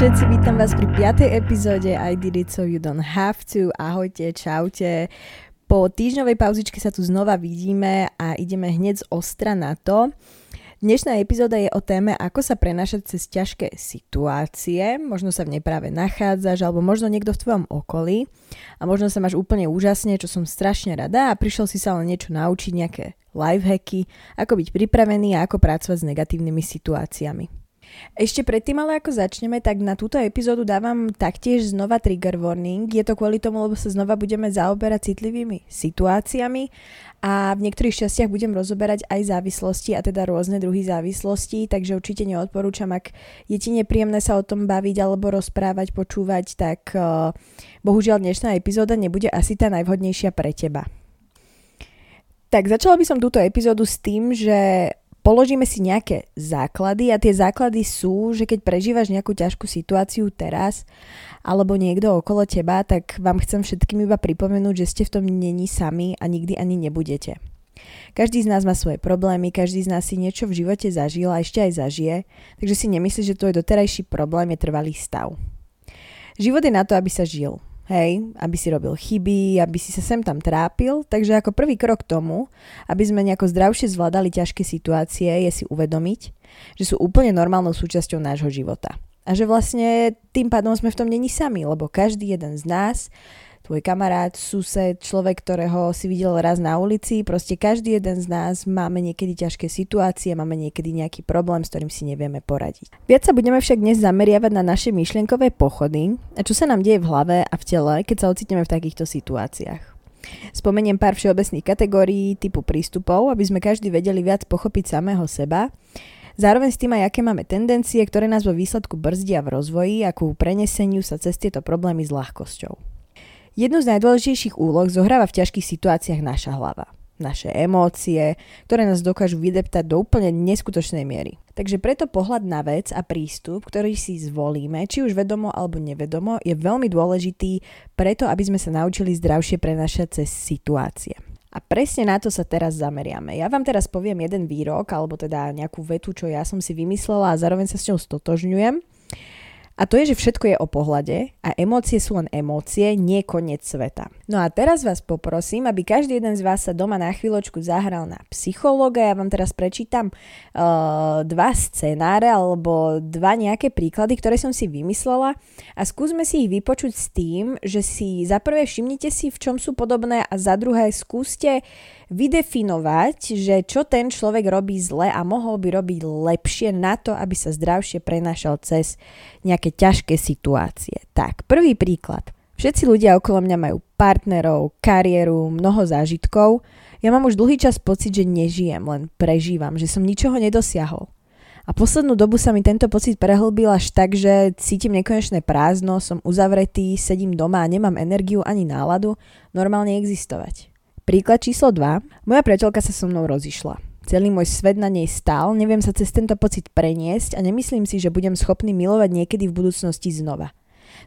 všetci, vítam vás pri 5. epizóde I did it so you don't have to. Ahojte, čaute. Po týždňovej pauzičke sa tu znova vidíme a ideme hneď z ostra na to. Dnešná epizóda je o téme, ako sa prenašať cez ťažké situácie. Možno sa v nej práve nachádzaš, alebo možno niekto v tvojom okolí. A možno sa máš úplne úžasne, čo som strašne rada a prišiel si sa len niečo naučiť, nejaké lifehacky, ako byť pripravený a ako pracovať s negatívnymi situáciami. Ešte predtým ale ako začneme, tak na túto epizódu dávam taktiež znova trigger warning. Je to kvôli tomu, lebo sa znova budeme zaoberať citlivými situáciami a v niektorých častiach budem rozoberať aj závislosti a teda rôzne druhy závislostí, takže určite neodporúčam, ak je ti nepríjemné sa o tom baviť alebo rozprávať, počúvať, tak uh, bohužiaľ dnešná epizóda nebude asi tá najvhodnejšia pre teba. Tak začala by som túto epizódu s tým, že položíme si nejaké základy a tie základy sú, že keď prežívaš nejakú ťažkú situáciu teraz alebo niekto okolo teba, tak vám chcem všetkým iba pripomenúť, že ste v tom není sami a nikdy ani nebudete. Každý z nás má svoje problémy, každý z nás si niečo v živote zažil a ešte aj zažije, takže si nemyslí, že tvoj doterajší problém je trvalý stav. Život je na to, aby sa žil. Hej, aby si robil chyby, aby si sa sem tam trápil. Takže ako prvý krok tomu, aby sme nejako zdravšie zvládali ťažké situácie, je si uvedomiť, že sú úplne normálnou súčasťou nášho života. A že vlastne tým pádom sme v tom není sami, lebo každý jeden z nás tvoj kamarát, sused, človek, ktorého si videl raz na ulici, proste každý jeden z nás máme niekedy ťažké situácie, máme niekedy nejaký problém, s ktorým si nevieme poradiť. Viac sa budeme však dnes zameriavať na naše myšlienkové pochody a čo sa nám deje v hlave a v tele, keď sa ocitneme v takýchto situáciách. Spomeniem pár všeobecných kategórií typu prístupov, aby sme každý vedeli viac pochopiť samého seba Zároveň s tým aj aké máme tendencie, ktoré nás vo výsledku brzdia v rozvoji a ku preneseniu sa cez tieto problémy s ľahkosťou. Jednu z najdôležitejších úloh zohráva v ťažkých situáciách naša hlava. Naše emócie, ktoré nás dokážu vydeptať do úplne neskutočnej miery. Takže preto pohľad na vec a prístup, ktorý si zvolíme, či už vedomo alebo nevedomo, je veľmi dôležitý preto, aby sme sa naučili zdravšie prenašať cez situácie. A presne na to sa teraz zameriame. Ja vám teraz poviem jeden výrok, alebo teda nejakú vetu, čo ja som si vymyslela a zároveň sa s ňou stotožňujem. A to je, že všetko je o pohľade a emócie sú len emócie, nie koniec sveta. No a teraz vás poprosím, aby každý jeden z vás sa doma na chvíľočku zahral na psychológa. Ja vám teraz prečítam uh, dva scenáre alebo dva nejaké príklady, ktoré som si vymyslela a skúsme si ich vypočuť s tým, že si za prvé všimnite si, v čom sú podobné a za druhé skúste vydefinovať, že čo ten človek robí zle a mohol by robiť lepšie na to, aby sa zdravšie prenašal cez nejaké ťažké situácie. Tak, prvý príklad. Všetci ľudia okolo mňa majú partnerov, kariéru, mnoho zážitkov. Ja mám už dlhý čas pocit, že nežijem, len prežívam, že som ničoho nedosiahol. A poslednú dobu sa mi tento pocit prehlbil až tak, že cítim nekonečné prázdno, som uzavretý, sedím doma a nemám energiu ani náladu normálne existovať. Príklad číslo 2. Moja priateľka sa so mnou rozišla. Celý môj svet na nej stál, neviem sa cez tento pocit preniesť a nemyslím si, že budem schopný milovať niekedy v budúcnosti znova.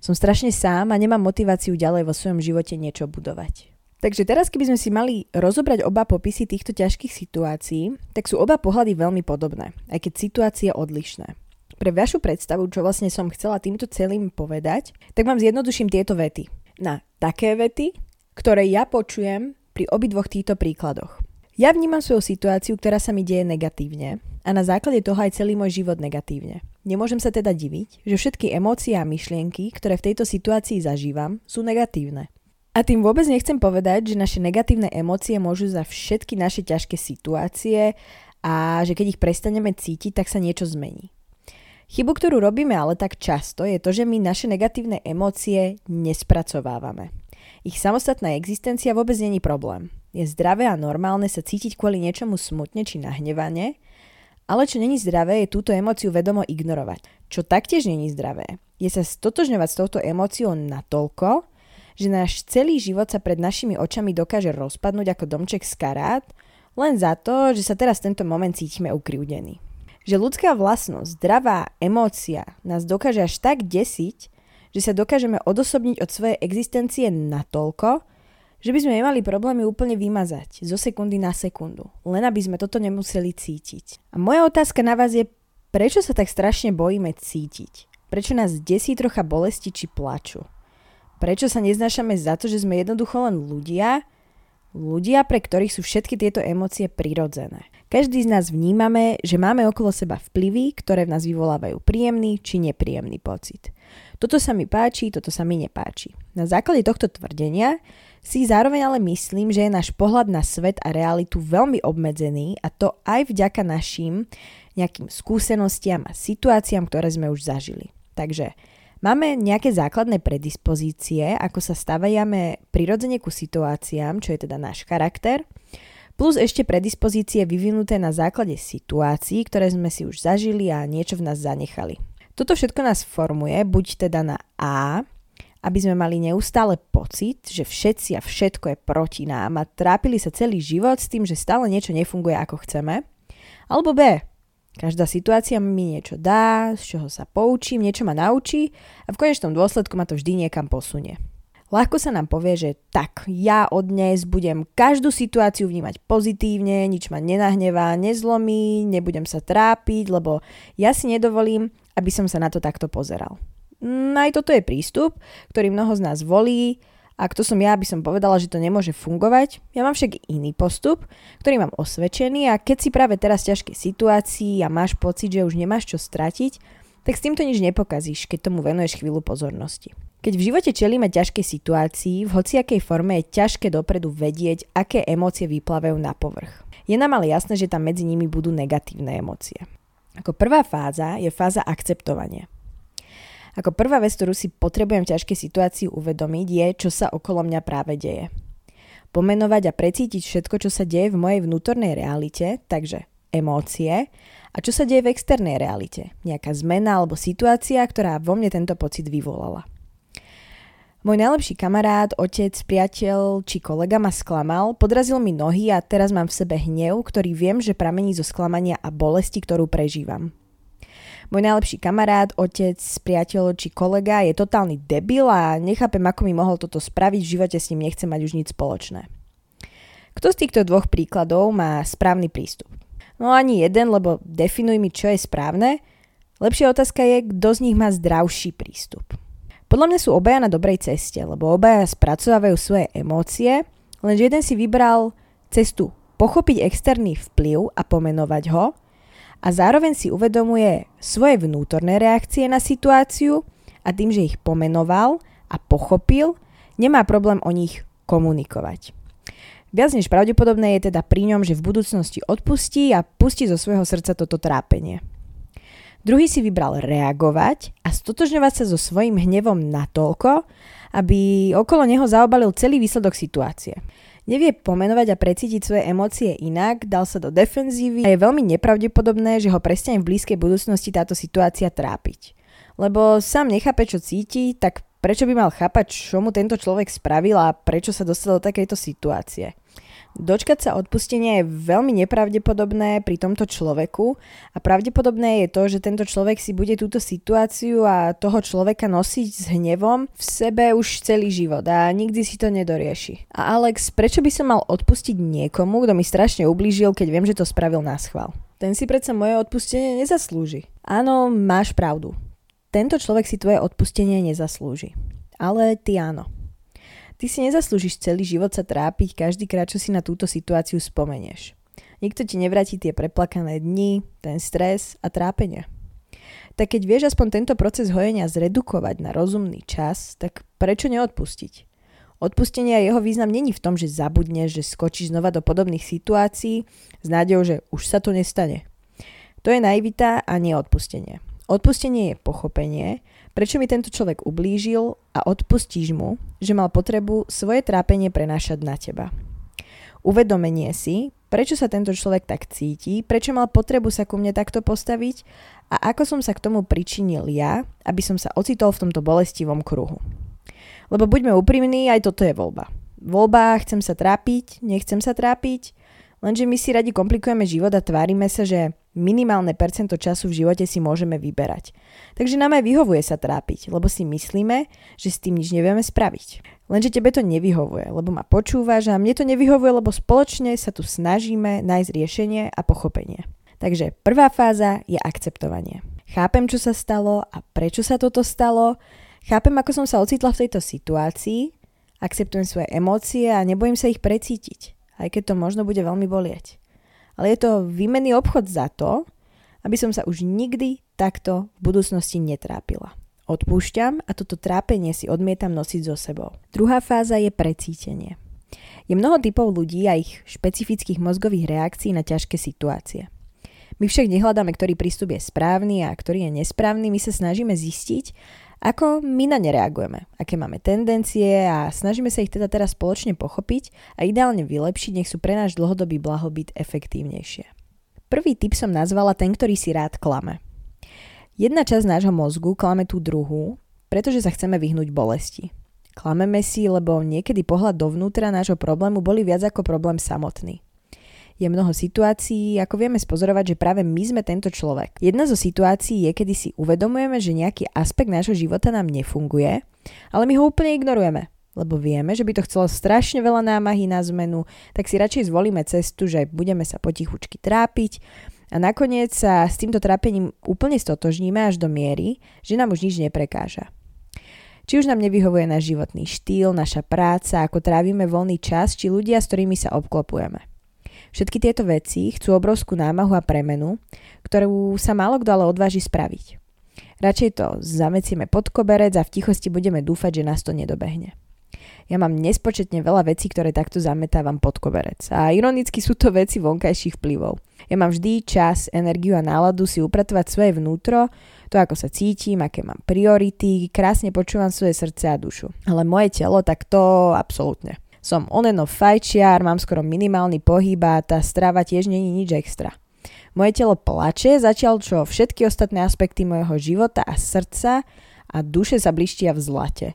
Som strašne sám a nemám motiváciu ďalej vo svojom živote niečo budovať. Takže teraz, keby sme si mali rozobrať oba popisy týchto ťažkých situácií, tak sú oba pohľady veľmi podobné, aj keď situácie odlišné. Pre vašu predstavu, čo vlastne som chcela týmto celým povedať, tak vám zjednoduším tieto vety. Na také vety, ktoré ja počujem pri obidvoch týchto príkladoch. Ja vnímam svoju situáciu, ktorá sa mi deje negatívne a na základe toho aj celý môj život negatívne. Nemôžem sa teda diviť, že všetky emócie a myšlienky, ktoré v tejto situácii zažívam, sú negatívne. A tým vôbec nechcem povedať, že naše negatívne emócie môžu za všetky naše ťažké situácie a že keď ich prestaneme cítiť, tak sa niečo zmení. Chybu, ktorú robíme ale tak často, je to, že my naše negatívne emócie nespracovávame. Ich samostatná existencia vôbec není problém. Je zdravé a normálne sa cítiť kvôli niečomu smutne či nahnevane, ale čo není zdravé, je túto emóciu vedomo ignorovať. Čo taktiež není zdravé, je sa stotožňovať s touto emóciou natoľko, že náš celý život sa pred našimi očami dokáže rozpadnúť ako domček z karát, len za to, že sa teraz tento moment cítime ukriúdení. Že ľudská vlastnosť, zdravá emócia nás dokáže až tak desiť, že sa dokážeme odosobniť od svojej existencie natoľko, že by sme nemali problémy úplne vymazať zo sekundy na sekundu, len aby sme toto nemuseli cítiť. A moja otázka na vás je, prečo sa tak strašne bojíme cítiť? Prečo nás desí trocha bolesti či plaču? Prečo sa neznášame za to, že sme jednoducho len ľudia, ľudia, pre ktorých sú všetky tieto emócie prirodzené. Každý z nás vnímame, že máme okolo seba vplyvy, ktoré v nás vyvolávajú príjemný či nepríjemný pocit. Toto sa mi páči, toto sa mi nepáči. Na základe tohto tvrdenia si zároveň ale myslím, že je náš pohľad na svet a realitu veľmi obmedzený a to aj vďaka našim nejakým skúsenostiam a situáciám, ktoré sme už zažili. Takže máme nejaké základné predispozície, ako sa stavajame prirodzene ku situáciám, čo je teda náš charakter, plus ešte predispozície vyvinuté na základe situácií, ktoré sme si už zažili a niečo v nás zanechali. Toto všetko nás formuje buď teda na A, aby sme mali neustále pocit, že všetci a všetko je proti nám a trápili sa celý život s tým, že stále niečo nefunguje ako chceme, alebo B, Každá situácia mi niečo dá, z čoho sa poučím, niečo ma naučí a v konečnom dôsledku ma to vždy niekam posunie. Ľahko sa nám povie, že tak, ja od dnes budem každú situáciu vnímať pozitívne, nič ma nenahnevá, nezlomí, nebudem sa trápiť, lebo ja si nedovolím, aby som sa na to takto pozeral. No aj toto je prístup, ktorý mnoho z nás volí, a kto som ja, aby som povedala, že to nemôže fungovať. Ja mám však iný postup, ktorý mám osvedčený a keď si práve teraz v ťažkej situácii a máš pocit, že už nemáš čo stratiť, tak s týmto nič nepokazíš, keď tomu venuješ chvíľu pozornosti. Keď v živote čelíme ťažkej situácii, v hociakej forme je ťažké dopredu vedieť, aké emócie vyplavajú na povrch. Je nám ale jasné, že tam medzi nimi budú negatívne emócie. Ako prvá fáza je fáza akceptovania. Ako prvá vec, ktorú si potrebujem v ťažkej situácii uvedomiť, je, čo sa okolo mňa práve deje. Pomenovať a precítiť všetko, čo sa deje v mojej vnútornej realite, takže emócie, a čo sa deje v externej realite, nejaká zmena alebo situácia, ktorá vo mne tento pocit vyvolala. Môj najlepší kamarát, otec, priateľ či kolega ma sklamal, podrazil mi nohy a teraz mám v sebe hnev, ktorý viem, že pramení zo sklamania a bolesti, ktorú prežívam. Môj najlepší kamarát, otec, priateľ či kolega je totálny debil a nechápem, ako mi mohol toto spraviť, v živote s ním nechcem mať už nič spoločné. Kto z týchto dvoch príkladov má správny prístup? No ani jeden, lebo definuj mi, čo je správne. Lepšia otázka je, kto z nich má zdravší prístup. Podľa mňa sú obaja na dobrej ceste, lebo obaja spracovávajú svoje emócie, lenže jeden si vybral cestu pochopiť externý vplyv a pomenovať ho a zároveň si uvedomuje svoje vnútorné reakcie na situáciu a tým, že ich pomenoval a pochopil, nemá problém o nich komunikovať. Viac než pravdepodobné je teda pri ňom, že v budúcnosti odpustí a pustí zo svojho srdca toto trápenie. Druhý si vybral reagovať a stotožňovať sa so svojím hnevom natoľko, aby okolo neho zaobalil celý výsledok situácie. Nevie pomenovať a precítiť svoje emócie inak, dal sa do defenzívy a je veľmi nepravdepodobné, že ho prestane v blízkej budúcnosti táto situácia trápiť. Lebo sám nechápe, čo cíti, tak prečo by mal chápať, čo mu tento človek spravil a prečo sa dostal do takejto situácie. Dočkať sa odpustenia je veľmi nepravdepodobné pri tomto človeku a pravdepodobné je to, že tento človek si bude túto situáciu a toho človeka nosiť s hnevom v sebe už celý život a nikdy si to nedorieši. A Alex, prečo by som mal odpustiť niekomu, kto mi strašne ublížil, keď viem, že to spravil na schvál? Ten si predsa moje odpustenie nezaslúži. Áno, máš pravdu. Tento človek si tvoje odpustenie nezaslúži. Ale ty áno. Ty si nezaslúžiš celý život sa trápiť každý krát, čo si na túto situáciu spomenieš. Nikto ti nevráti tie preplakané dni, ten stres a trápenie. Tak keď vieš aspoň tento proces hojenia zredukovať na rozumný čas, tak prečo neodpustiť? Odpustenie a jeho význam není v tom, že zabudneš, že skočíš znova do podobných situácií s nádejou, že už sa to nestane. To je naivita a neodpustenie. Odpustenie je pochopenie, prečo mi tento človek ublížil a odpustíš mu, že mal potrebu svoje trápenie prenášať na teba. Uvedomenie si, prečo sa tento človek tak cíti, prečo mal potrebu sa ku mne takto postaviť a ako som sa k tomu pričinil ja, aby som sa ocitol v tomto bolestivom kruhu. Lebo buďme úprimní, aj toto je voľba. Voľba, chcem sa trápiť, nechcem sa trápiť, lenže my si radi komplikujeme život a tvárime sa, že minimálne percento času v živote si môžeme vyberať. Takže nám aj vyhovuje sa trápiť, lebo si myslíme, že s tým nič nevieme spraviť. Lenže tebe to nevyhovuje, lebo ma počúvaš a mne to nevyhovuje, lebo spoločne sa tu snažíme nájsť riešenie a pochopenie. Takže prvá fáza je akceptovanie. Chápem, čo sa stalo a prečo sa toto stalo. Chápem, ako som sa ocitla v tejto situácii. Akceptujem svoje emócie a nebojím sa ich precítiť, aj keď to možno bude veľmi bolieť. Ale je to výmenný obchod za to, aby som sa už nikdy takto v budúcnosti netrápila. Odpúšťam a toto trápenie si odmietam nosiť so sebou. Druhá fáza je precítenie. Je mnoho typov ľudí a ich špecifických mozgových reakcií na ťažké situácie. My však nehľadáme, ktorý prístup je správny a ktorý je nesprávny, my sa snažíme zistiť, ako my na ne reagujeme, aké máme tendencie a snažíme sa ich teda teraz spoločne pochopiť a ideálne vylepšiť, nech sú pre náš dlhodobý blahobyt efektívnejšie. Prvý typ som nazvala ten, ktorý si rád klame. Jedna časť nášho mozgu klame tú druhú, pretože sa chceme vyhnúť bolesti. Klameme si, lebo niekedy pohľad dovnútra nášho problému boli viac ako problém samotný je mnoho situácií, ako vieme spozorovať, že práve my sme tento človek. Jedna zo situácií je, kedy si uvedomujeme, že nejaký aspekt nášho života nám nefunguje, ale my ho úplne ignorujeme lebo vieme, že by to chcelo strašne veľa námahy na zmenu, tak si radšej zvolíme cestu, že budeme sa potichučky trápiť a nakoniec sa s týmto trápením úplne stotožníme až do miery, že nám už nič neprekáža. Či už nám nevyhovuje náš životný štýl, naša práca, ako trávime voľný čas, či ľudia, s ktorými sa obklopujeme. Všetky tieto veci chcú obrovskú námahu a premenu, ktorú sa málo kto ale odváži spraviť. Radšej to zamecieme pod koberec a v tichosti budeme dúfať, že nás to nedobehne. Ja mám nespočetne veľa vecí, ktoré takto zametávam pod koberec. A ironicky sú to veci vonkajších vplyvov. Ja mám vždy čas, energiu a náladu si upratovať svoje vnútro, to ako sa cítim, aké mám priority, krásne počúvam svoje srdce a dušu. Ale moje telo, tak to absolútne. Som oneno fajčiar, mám skoro minimálny pohyb a tá strava tiež není nič extra. Moje telo plače, zatiaľ čo všetky ostatné aspekty môjho života a srdca a duše sa blištia v zlate.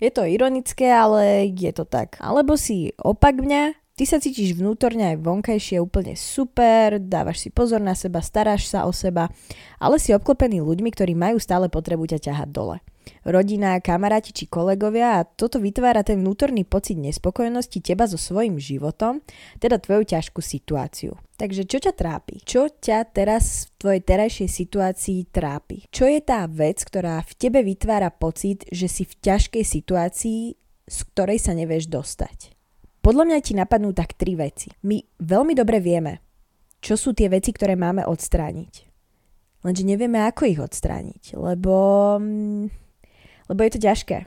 Je to ironické, ale je to tak. Alebo si opak mňa, ty sa cítiš vnútorne aj vonkajšie úplne super, dávaš si pozor na seba, staráš sa o seba, ale si obklopený ľuďmi, ktorí majú stále potrebu ťa ťahať dole rodina, kamaráti či kolegovia a toto vytvára ten vnútorný pocit nespokojnosti teba so svojím životom, teda tvoju ťažkú situáciu. Takže čo ťa trápi? Čo ťa teraz v tvojej terajšej situácii trápi? Čo je tá vec, ktorá v tebe vytvára pocit, že si v ťažkej situácii, z ktorej sa nevieš dostať? Podľa mňa ti napadnú tak tri veci. My veľmi dobre vieme, čo sú tie veci, ktoré máme odstrániť. Lenže nevieme, ako ich odstrániť, lebo mm, lebo je to ťažké.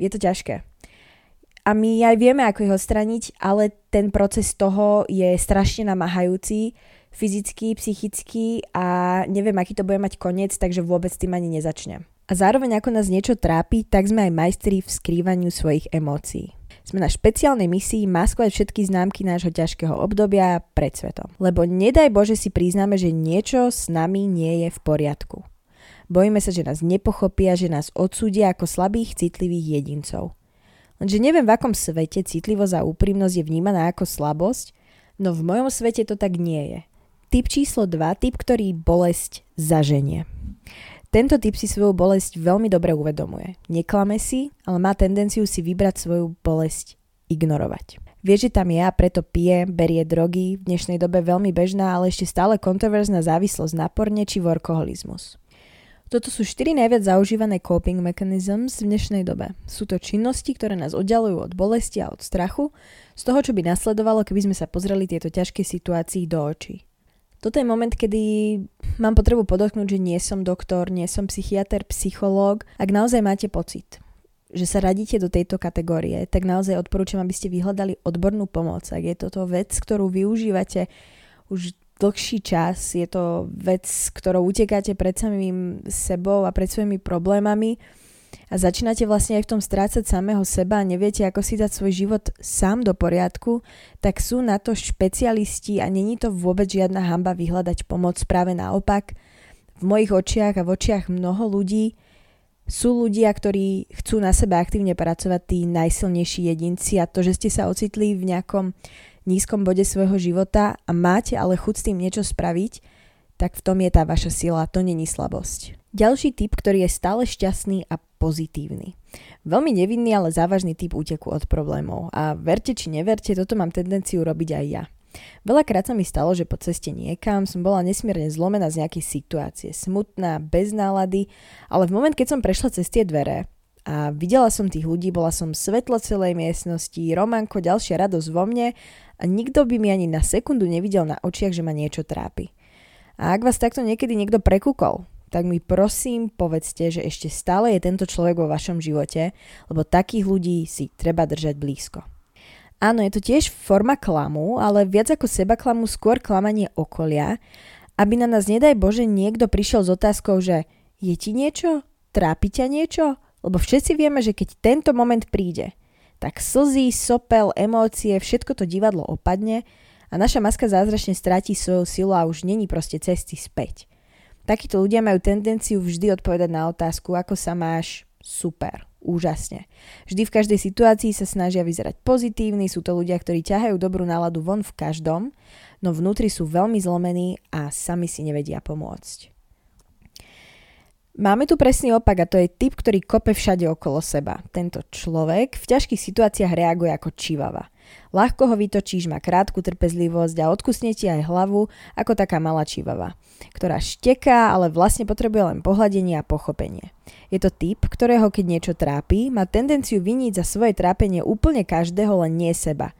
Je to ťažké. A my aj vieme, ako ich odstraniť, ale ten proces toho je strašne namáhajúci, fyzicky, psychicky a neviem, aký to bude mať koniec, takže vôbec tým ani nezačnem. A zároveň ako nás niečo trápi, tak sme aj majstri v skrývaniu svojich emócií. Sme na špeciálnej misii maskovať všetky známky nášho ťažkého obdobia pred svetom. Lebo nedaj Bože si priznáme, že niečo s nami nie je v poriadku. Bojíme sa, že nás nepochopia, že nás odsúdia ako slabých, citlivých jedincov. Lenže neviem, v akom svete citlivosť a úprimnosť je vnímaná ako slabosť, no v mojom svete to tak nie je. Typ číslo 2, typ, ktorý bolesť zaženie. Tento typ si svoju bolesť veľmi dobre uvedomuje. Neklame si, ale má tendenciu si vybrať svoju bolesť ignorovať. Vie, že tam je a preto pije, berie drogy, v dnešnej dobe veľmi bežná, ale ešte stále kontroverzná závislosť na porne či workoholizmus. Toto sú štyri najviac zaužívané coping mechanisms v dnešnej dobe. Sú to činnosti, ktoré nás oddalujú od bolesti a od strachu, z toho, čo by nasledovalo, keby sme sa pozreli tieto ťažké situácii do očí. Toto je moment, kedy mám potrebu podotknúť, že nie som doktor, nie som psychiatr, psychológ. Ak naozaj máte pocit, že sa radíte do tejto kategórie, tak naozaj odporúčam, aby ste vyhľadali odbornú pomoc. Ak je toto vec, ktorú využívate už dlhší čas, je to vec, ktorou utekáte pred samým sebou a pred svojimi problémami a začínate vlastne aj v tom strácať samého seba a neviete, ako si dať svoj život sám do poriadku, tak sú na to špecialisti a není to vôbec žiadna hamba vyhľadať pomoc. Práve naopak, v mojich očiach a v očiach mnoho ľudí sú ľudia, ktorí chcú na sebe aktívne pracovať, tí najsilnejší jedinci a to, že ste sa ocitli v nejakom nízkom bode svojho života a máte ale chuť s tým niečo spraviť, tak v tom je tá vaša sila, to není slabosť. Ďalší typ, ktorý je stále šťastný a pozitívny. Veľmi nevinný, ale závažný typ úteku od problémov. A verte či neverte, toto mám tendenciu robiť aj ja. Veľakrát sa mi stalo, že po ceste niekam som bola nesmierne zlomená z nejakej situácie, smutná, bez nálady, ale v moment, keď som prešla cez tie dvere a videla som tých ľudí, bola som svetlo celej miestnosti, Romanko, ďalšia radosť vo mne a nikto by mi ani na sekundu nevidel na očiach, že ma niečo trápi. A ak vás takto niekedy niekto prekúkol, tak mi prosím povedzte, že ešte stále je tento človek vo vašom živote, lebo takých ľudí si treba držať blízko. Áno, je to tiež forma klamu, ale viac ako seba klamu, skôr klamanie okolia, aby na nás, nedaj Bože, niekto prišiel s otázkou, že je ti niečo? Trápi ťa niečo? Lebo všetci vieme, že keď tento moment príde, tak slzy, sopel, emócie, všetko to divadlo opadne a naša maska zázračne stráti svoju silu a už není proste cesty späť. Takíto ľudia majú tendenciu vždy odpovedať na otázku, ako sa máš, super, úžasne. Vždy v každej situácii sa snažia vyzerať pozitívni, sú to ľudia, ktorí ťahajú dobrú náladu von v každom, no vnútri sú veľmi zlomení a sami si nevedia pomôcť. Máme tu presný opak a to je typ, ktorý kope všade okolo seba. Tento človek v ťažkých situáciách reaguje ako čivava. Ľahko ho vytočíš, má krátku trpezlivosť a odkusne ti aj hlavu ako taká malá čivava, ktorá šteká, ale vlastne potrebuje len pohľadenie a pochopenie. Je to typ, ktorého keď niečo trápi, má tendenciu viniť za svoje trápenie úplne každého, len nie seba.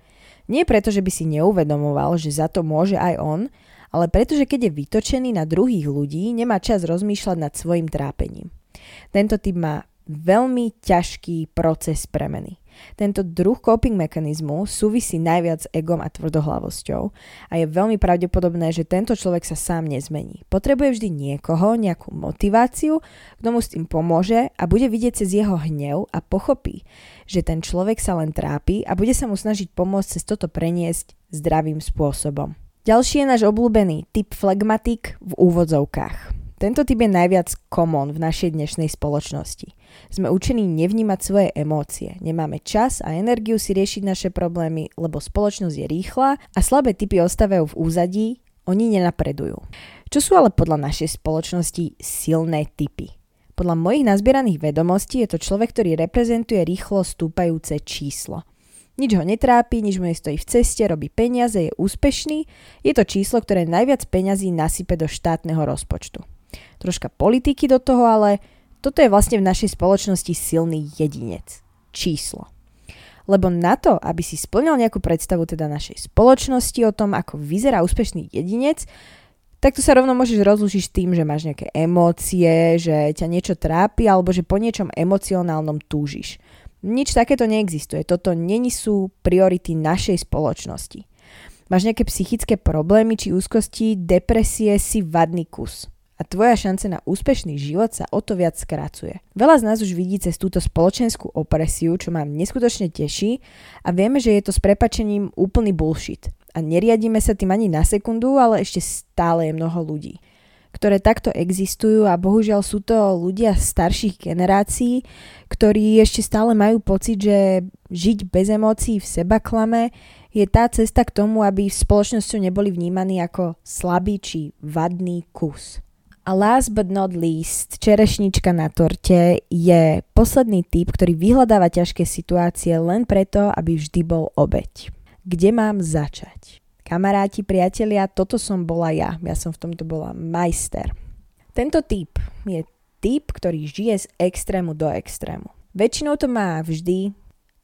Nie preto, že by si neuvedomoval, že za to môže aj on, ale pretože keď je vytočený na druhých ľudí, nemá čas rozmýšľať nad svojim trápením. Tento typ má veľmi ťažký proces premeny. Tento druh coping mechanizmu súvisí najviac s egom a tvrdohlavosťou a je veľmi pravdepodobné, že tento človek sa sám nezmení. Potrebuje vždy niekoho, nejakú motiváciu, kto mu s tým pomôže a bude vidieť cez jeho hnev a pochopí, že ten človek sa len trápi a bude sa mu snažiť pomôcť cez toto preniesť zdravým spôsobom. Ďalší je náš obľúbený typ flegmatik v úvodzovkách. Tento typ je najviac common v našej dnešnej spoločnosti. Sme učení nevnímať svoje emócie, nemáme čas a energiu si riešiť naše problémy, lebo spoločnosť je rýchla a slabé typy ostávajú v úzadí, oni nenapredujú. Čo sú ale podľa našej spoločnosti silné typy? Podľa mojich nazbieraných vedomostí je to človek, ktorý reprezentuje rýchlo stúpajúce číslo – nič ho netrápi, nič mu nestojí v ceste, robí peniaze, je úspešný. Je to číslo, ktoré najviac peňazí nasype do štátneho rozpočtu. Troška politiky do toho, ale toto je vlastne v našej spoločnosti silný jedinec. Číslo. Lebo na to, aby si splňal nejakú predstavu teda našej spoločnosti o tom, ako vyzerá úspešný jedinec, tak to sa rovno môžeš rozlúčiť tým, že máš nejaké emócie, že ťa niečo trápi alebo že po niečom emocionálnom túžiš. Nič takéto neexistuje. Toto není sú priority našej spoločnosti. Máš nejaké psychické problémy či úzkosti, depresie, si vadný kus. A tvoja šance na úspešný život sa o to viac skracuje. Veľa z nás už vidí cez túto spoločenskú opresiu, čo ma neskutočne teší a vieme, že je to s prepačením úplný bullshit. A neriadíme sa tým ani na sekundu, ale ešte stále je mnoho ľudí ktoré takto existujú a bohužiaľ sú to ľudia starších generácií, ktorí ešte stále majú pocit, že žiť bez emócií v seba klame je tá cesta k tomu, aby v spoločnosťou neboli vnímaní ako slabý či vadný kus. A last but not least, čerešnička na torte je posledný typ, ktorý vyhľadáva ťažké situácie len preto, aby vždy bol obeď. Kde mám začať? Kamaráti, priatelia, toto som bola ja. Ja som v tomto bola majster. Tento typ je typ, ktorý žije z extrému do extrému. Väčšinou to má vždy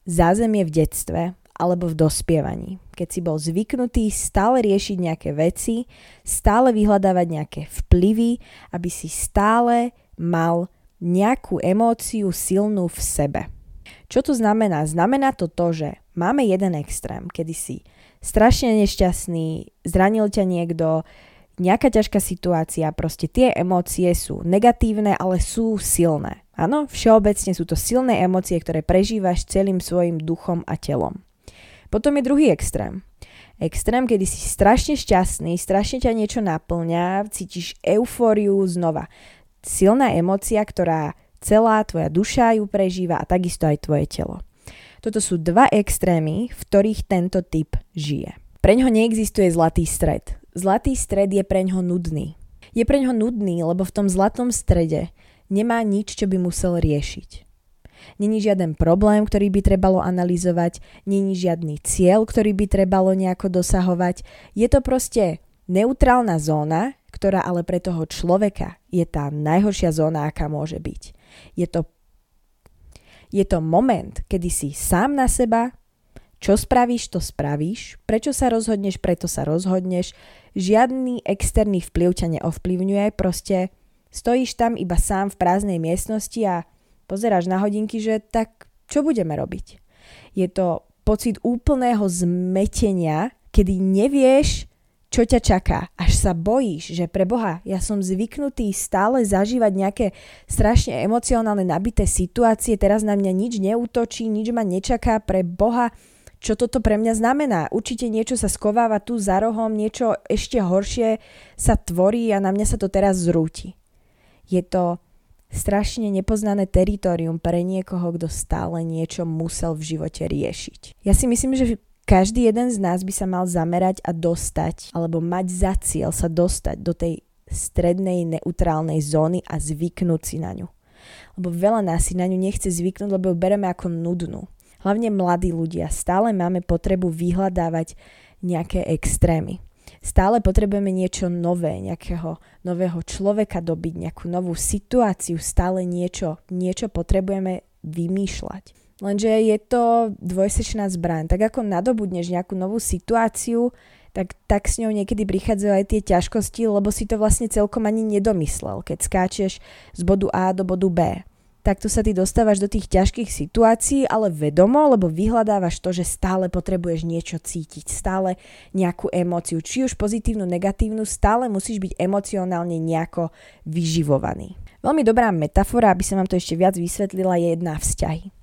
zázemie v detstve alebo v dospievaní. Keď si bol zvyknutý stále riešiť nejaké veci, stále vyhľadávať nejaké vplyvy, aby si stále mal nejakú emóciu silnú v sebe. Čo to znamená? Znamená to to, že máme jeden extrém, kedy si strašne nešťastný, zranil ťa niekto, nejaká ťažká situácia, proste tie emócie sú negatívne, ale sú silné. Áno, všeobecne sú to silné emócie, ktoré prežívaš celým svojim duchom a telom. Potom je druhý extrém. Extrém, kedy si strašne šťastný, strašne ťa niečo naplňa, cítiš eufóriu znova. Silná emócia, ktorá celá tvoja duša ju prežíva a takisto aj tvoje telo. Toto sú dva extrémy, v ktorých tento typ žije. Pre ňo neexistuje zlatý stred. Zlatý stred je pre ňo nudný. Je pre ňo nudný, lebo v tom zlatom strede nemá nič, čo by musel riešiť. Není žiaden problém, ktorý by trebalo analyzovať, není žiadny cieľ, ktorý by trebalo nejako dosahovať. Je to proste neutrálna zóna, ktorá ale pre toho človeka je tá najhoršia zóna, aká môže byť. Je to, je to moment, kedy si sám na seba, čo spravíš, to spravíš, prečo sa rozhodneš, preto sa rozhodneš, žiadny externý vplyv ťa neovplyvňuje, proste stojíš tam iba sám v prázdnej miestnosti a pozeráš na hodinky, že tak čo budeme robiť? Je to pocit úplného zmetenia, kedy nevieš, čo ťa čaká. Až sa bojíš, že pre Boha, ja som zvyknutý stále zažívať nejaké strašne emocionálne nabité situácie, teraz na mňa nič neútočí, nič ma nečaká pre Boha. Čo toto pre mňa znamená? Určite niečo sa skováva tu za rohom, niečo ešte horšie sa tvorí a na mňa sa to teraz zrúti. Je to strašne nepoznané teritorium pre niekoho, kto stále niečo musel v živote riešiť. Ja si myslím, že každý jeden z nás by sa mal zamerať a dostať, alebo mať za cieľ sa dostať do tej strednej neutrálnej zóny a zvyknúť si na ňu. Lebo veľa nás si na ňu nechce zvyknúť, lebo ju bereme ako nudnú. Hlavne mladí ľudia stále máme potrebu vyhľadávať nejaké extrémy. Stále potrebujeme niečo nové, nejakého nového človeka dobiť, nejakú novú situáciu, stále niečo, niečo potrebujeme vymýšľať. Lenže je to dvojsečná zbraň. Tak ako nadobudneš nejakú novú situáciu, tak, tak s ňou niekedy prichádzajú aj tie ťažkosti, lebo si to vlastne celkom ani nedomyslel, keď skáčeš z bodu A do bodu B takto sa ty dostávaš do tých ťažkých situácií, ale vedomo, lebo vyhľadávaš to, že stále potrebuješ niečo cítiť, stále nejakú emóciu, či už pozitívnu, negatívnu, stále musíš byť emocionálne nejako vyživovaný. Veľmi dobrá metafora, aby som vám to ešte viac vysvetlila, je jedna vzťahy.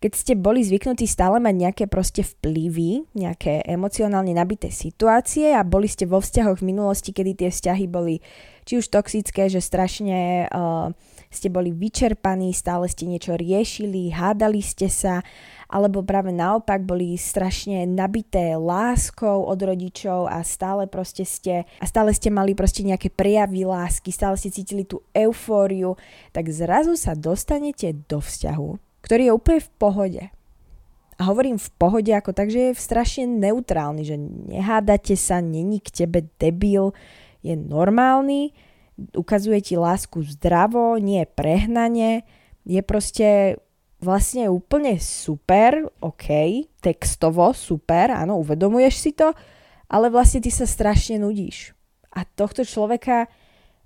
Keď ste boli zvyknutí stále mať nejaké proste vplyvy, nejaké emocionálne nabité situácie a boli ste vo vzťahoch v minulosti, kedy tie vzťahy boli či už toxické, že strašne uh, ste boli vyčerpaní, stále ste niečo riešili, hádali ste sa, alebo práve naopak boli strašne nabité láskou od rodičov a stále proste ste, a stále ste mali proste nejaké prejavy lásky, stále ste cítili tú eufóriu, tak zrazu sa dostanete do vzťahu, ktorý je úplne v pohode. A hovorím v pohode ako tak, že je strašne neutrálny, že nehádate sa, není k tebe debil, je normálny, ukazuje ti lásku zdravo, nie prehnane, je proste vlastne úplne super, OK, textovo super, áno, uvedomuješ si to, ale vlastne ty sa strašne nudíš. A tohto človeka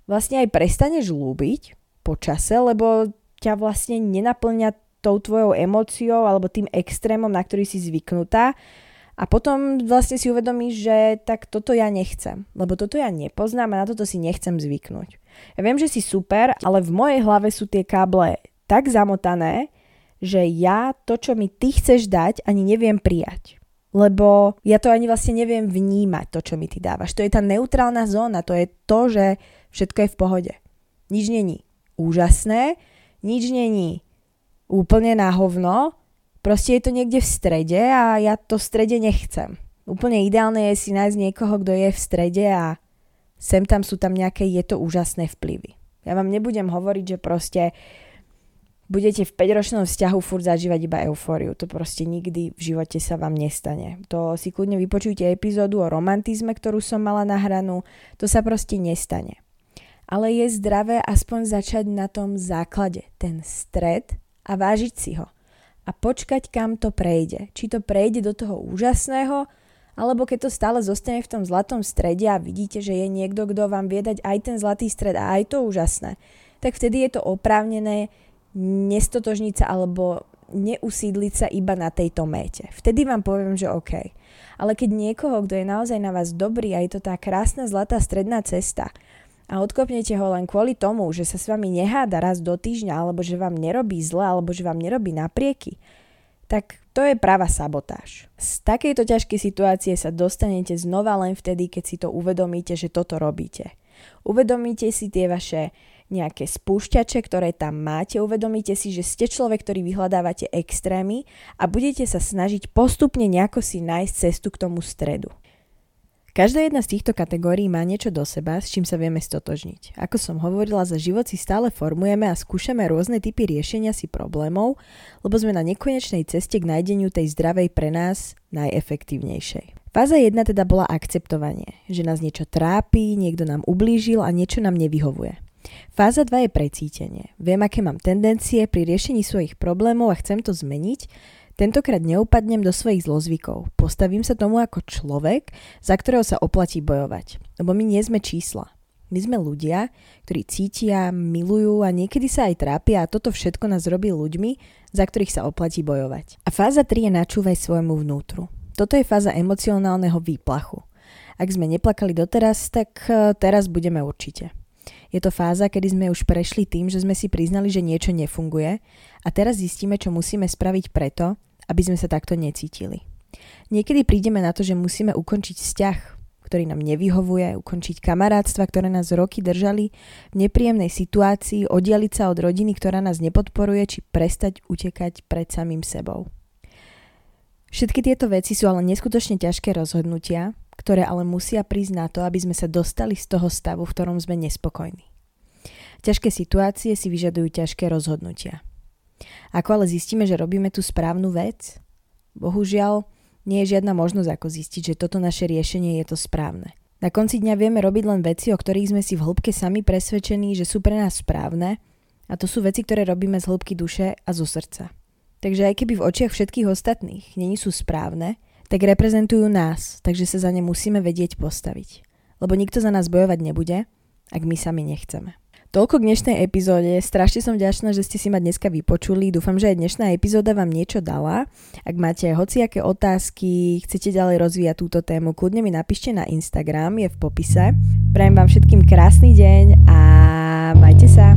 vlastne aj prestaneš ľúbiť počase, lebo ťa vlastne nenaplňa tou tvojou emóciou alebo tým extrémom, na ktorý si zvyknutá a potom vlastne si uvedomíš, že tak toto ja nechcem, lebo toto ja nepoznám a na toto si nechcem zvyknúť. Ja viem, že si super, ale v mojej hlave sú tie káble tak zamotané, že ja to, čo mi ty chceš dať, ani neviem prijať. Lebo ja to ani vlastne neviem vnímať, to, čo mi ty dávaš. To je tá neutrálna zóna, to je to, že všetko je v pohode. Nič není úžasné, nič není úplne na hovno, Proste je to niekde v strede a ja to v strede nechcem. Úplne ideálne je si nájsť niekoho, kto je v strede a sem tam sú tam nejaké je to úžasné vplyvy. Ja vám nebudem hovoriť, že proste budete v 5-ročnom vzťahu furt zažívať iba eufóriu. To proste nikdy v živote sa vám nestane. To si kľudne vypočujte epizódu o romantizme, ktorú som mala nahranú. To sa proste nestane. Ale je zdravé aspoň začať na tom základe, ten stred a vážiť si ho a počkať, kam to prejde. Či to prejde do toho úžasného, alebo keď to stále zostane v tom zlatom strede a vidíte, že je niekto, kto vám vie dať aj ten zlatý stred a aj to úžasné, tak vtedy je to oprávnené nestotožniť sa alebo neusídliť sa iba na tejto méte. Vtedy vám poviem, že OK. Ale keď niekoho, kto je naozaj na vás dobrý a je to tá krásna zlatá stredná cesta, a odkopnete ho len kvôli tomu, že sa s vami neháda raz do týždňa, alebo že vám nerobí zle, alebo že vám nerobí naprieky, tak to je práva sabotáž. Z takejto ťažkej situácie sa dostanete znova len vtedy, keď si to uvedomíte, že toto robíte. Uvedomíte si tie vaše nejaké spúšťače, ktoré tam máte, uvedomíte si, že ste človek, ktorý vyhľadávate extrémy a budete sa snažiť postupne nejako si nájsť cestu k tomu stredu. Každá jedna z týchto kategórií má niečo do seba, s čím sa vieme stotožniť. Ako som hovorila, za život si stále formujeme a skúšame rôzne typy riešenia si problémov, lebo sme na nekonečnej ceste k nájdeniu tej zdravej pre nás najefektívnejšej. Fáza 1 teda bola akceptovanie, že nás niečo trápi, niekto nám ublížil a niečo nám nevyhovuje. Fáza 2 je precítenie. Viem, aké mám tendencie pri riešení svojich problémov a chcem to zmeniť, Tentokrát neupadnem do svojich zlozvykov. Postavím sa tomu ako človek, za ktorého sa oplatí bojovať. Lebo my nie sme čísla. My sme ľudia, ktorí cítia, milujú a niekedy sa aj trápia a toto všetko nás robí ľuďmi, za ktorých sa oplatí bojovať. A fáza 3 je načúvaj svojmu vnútru. Toto je fáza emocionálneho výplachu. Ak sme neplakali doteraz, tak eh, teraz budeme určite. Je to fáza, kedy sme už prešli tým, že sme si priznali, že niečo nefunguje a teraz zistíme, čo musíme spraviť preto, aby sme sa takto necítili. Niekedy prídeme na to, že musíme ukončiť vzťah, ktorý nám nevyhovuje, ukončiť kamarátstva, ktoré nás roky držali v nepríjemnej situácii, oddialiť sa od rodiny, ktorá nás nepodporuje, či prestať utekať pred samým sebou. Všetky tieto veci sú ale neskutočne ťažké rozhodnutia, ktoré ale musia prísť na to, aby sme sa dostali z toho stavu, v ktorom sme nespokojní. Ťažké situácie si vyžadujú ťažké rozhodnutia. Ako ale zistíme, že robíme tú správnu vec? Bohužiaľ, nie je žiadna možnosť ako zistiť, že toto naše riešenie je to správne. Na konci dňa vieme robiť len veci, o ktorých sme si v hĺbke sami presvedčení, že sú pre nás správne a to sú veci, ktoré robíme z hĺbky duše a zo srdca. Takže aj keby v očiach všetkých ostatných není sú správne, tak reprezentujú nás, takže sa za ne musíme vedieť postaviť. Lebo nikto za nás bojovať nebude, ak my sami nechceme. Toľko k dnešnej epizóde. Strašne som vďačná, že ste si ma dneska vypočuli. Dúfam, že aj dnešná epizóda vám niečo dala. Ak máte hociaké otázky, chcete ďalej rozvíjať túto tému, kľudne mi napíšte na Instagram, je v popise. Prajem vám všetkým krásny deň a majte sa.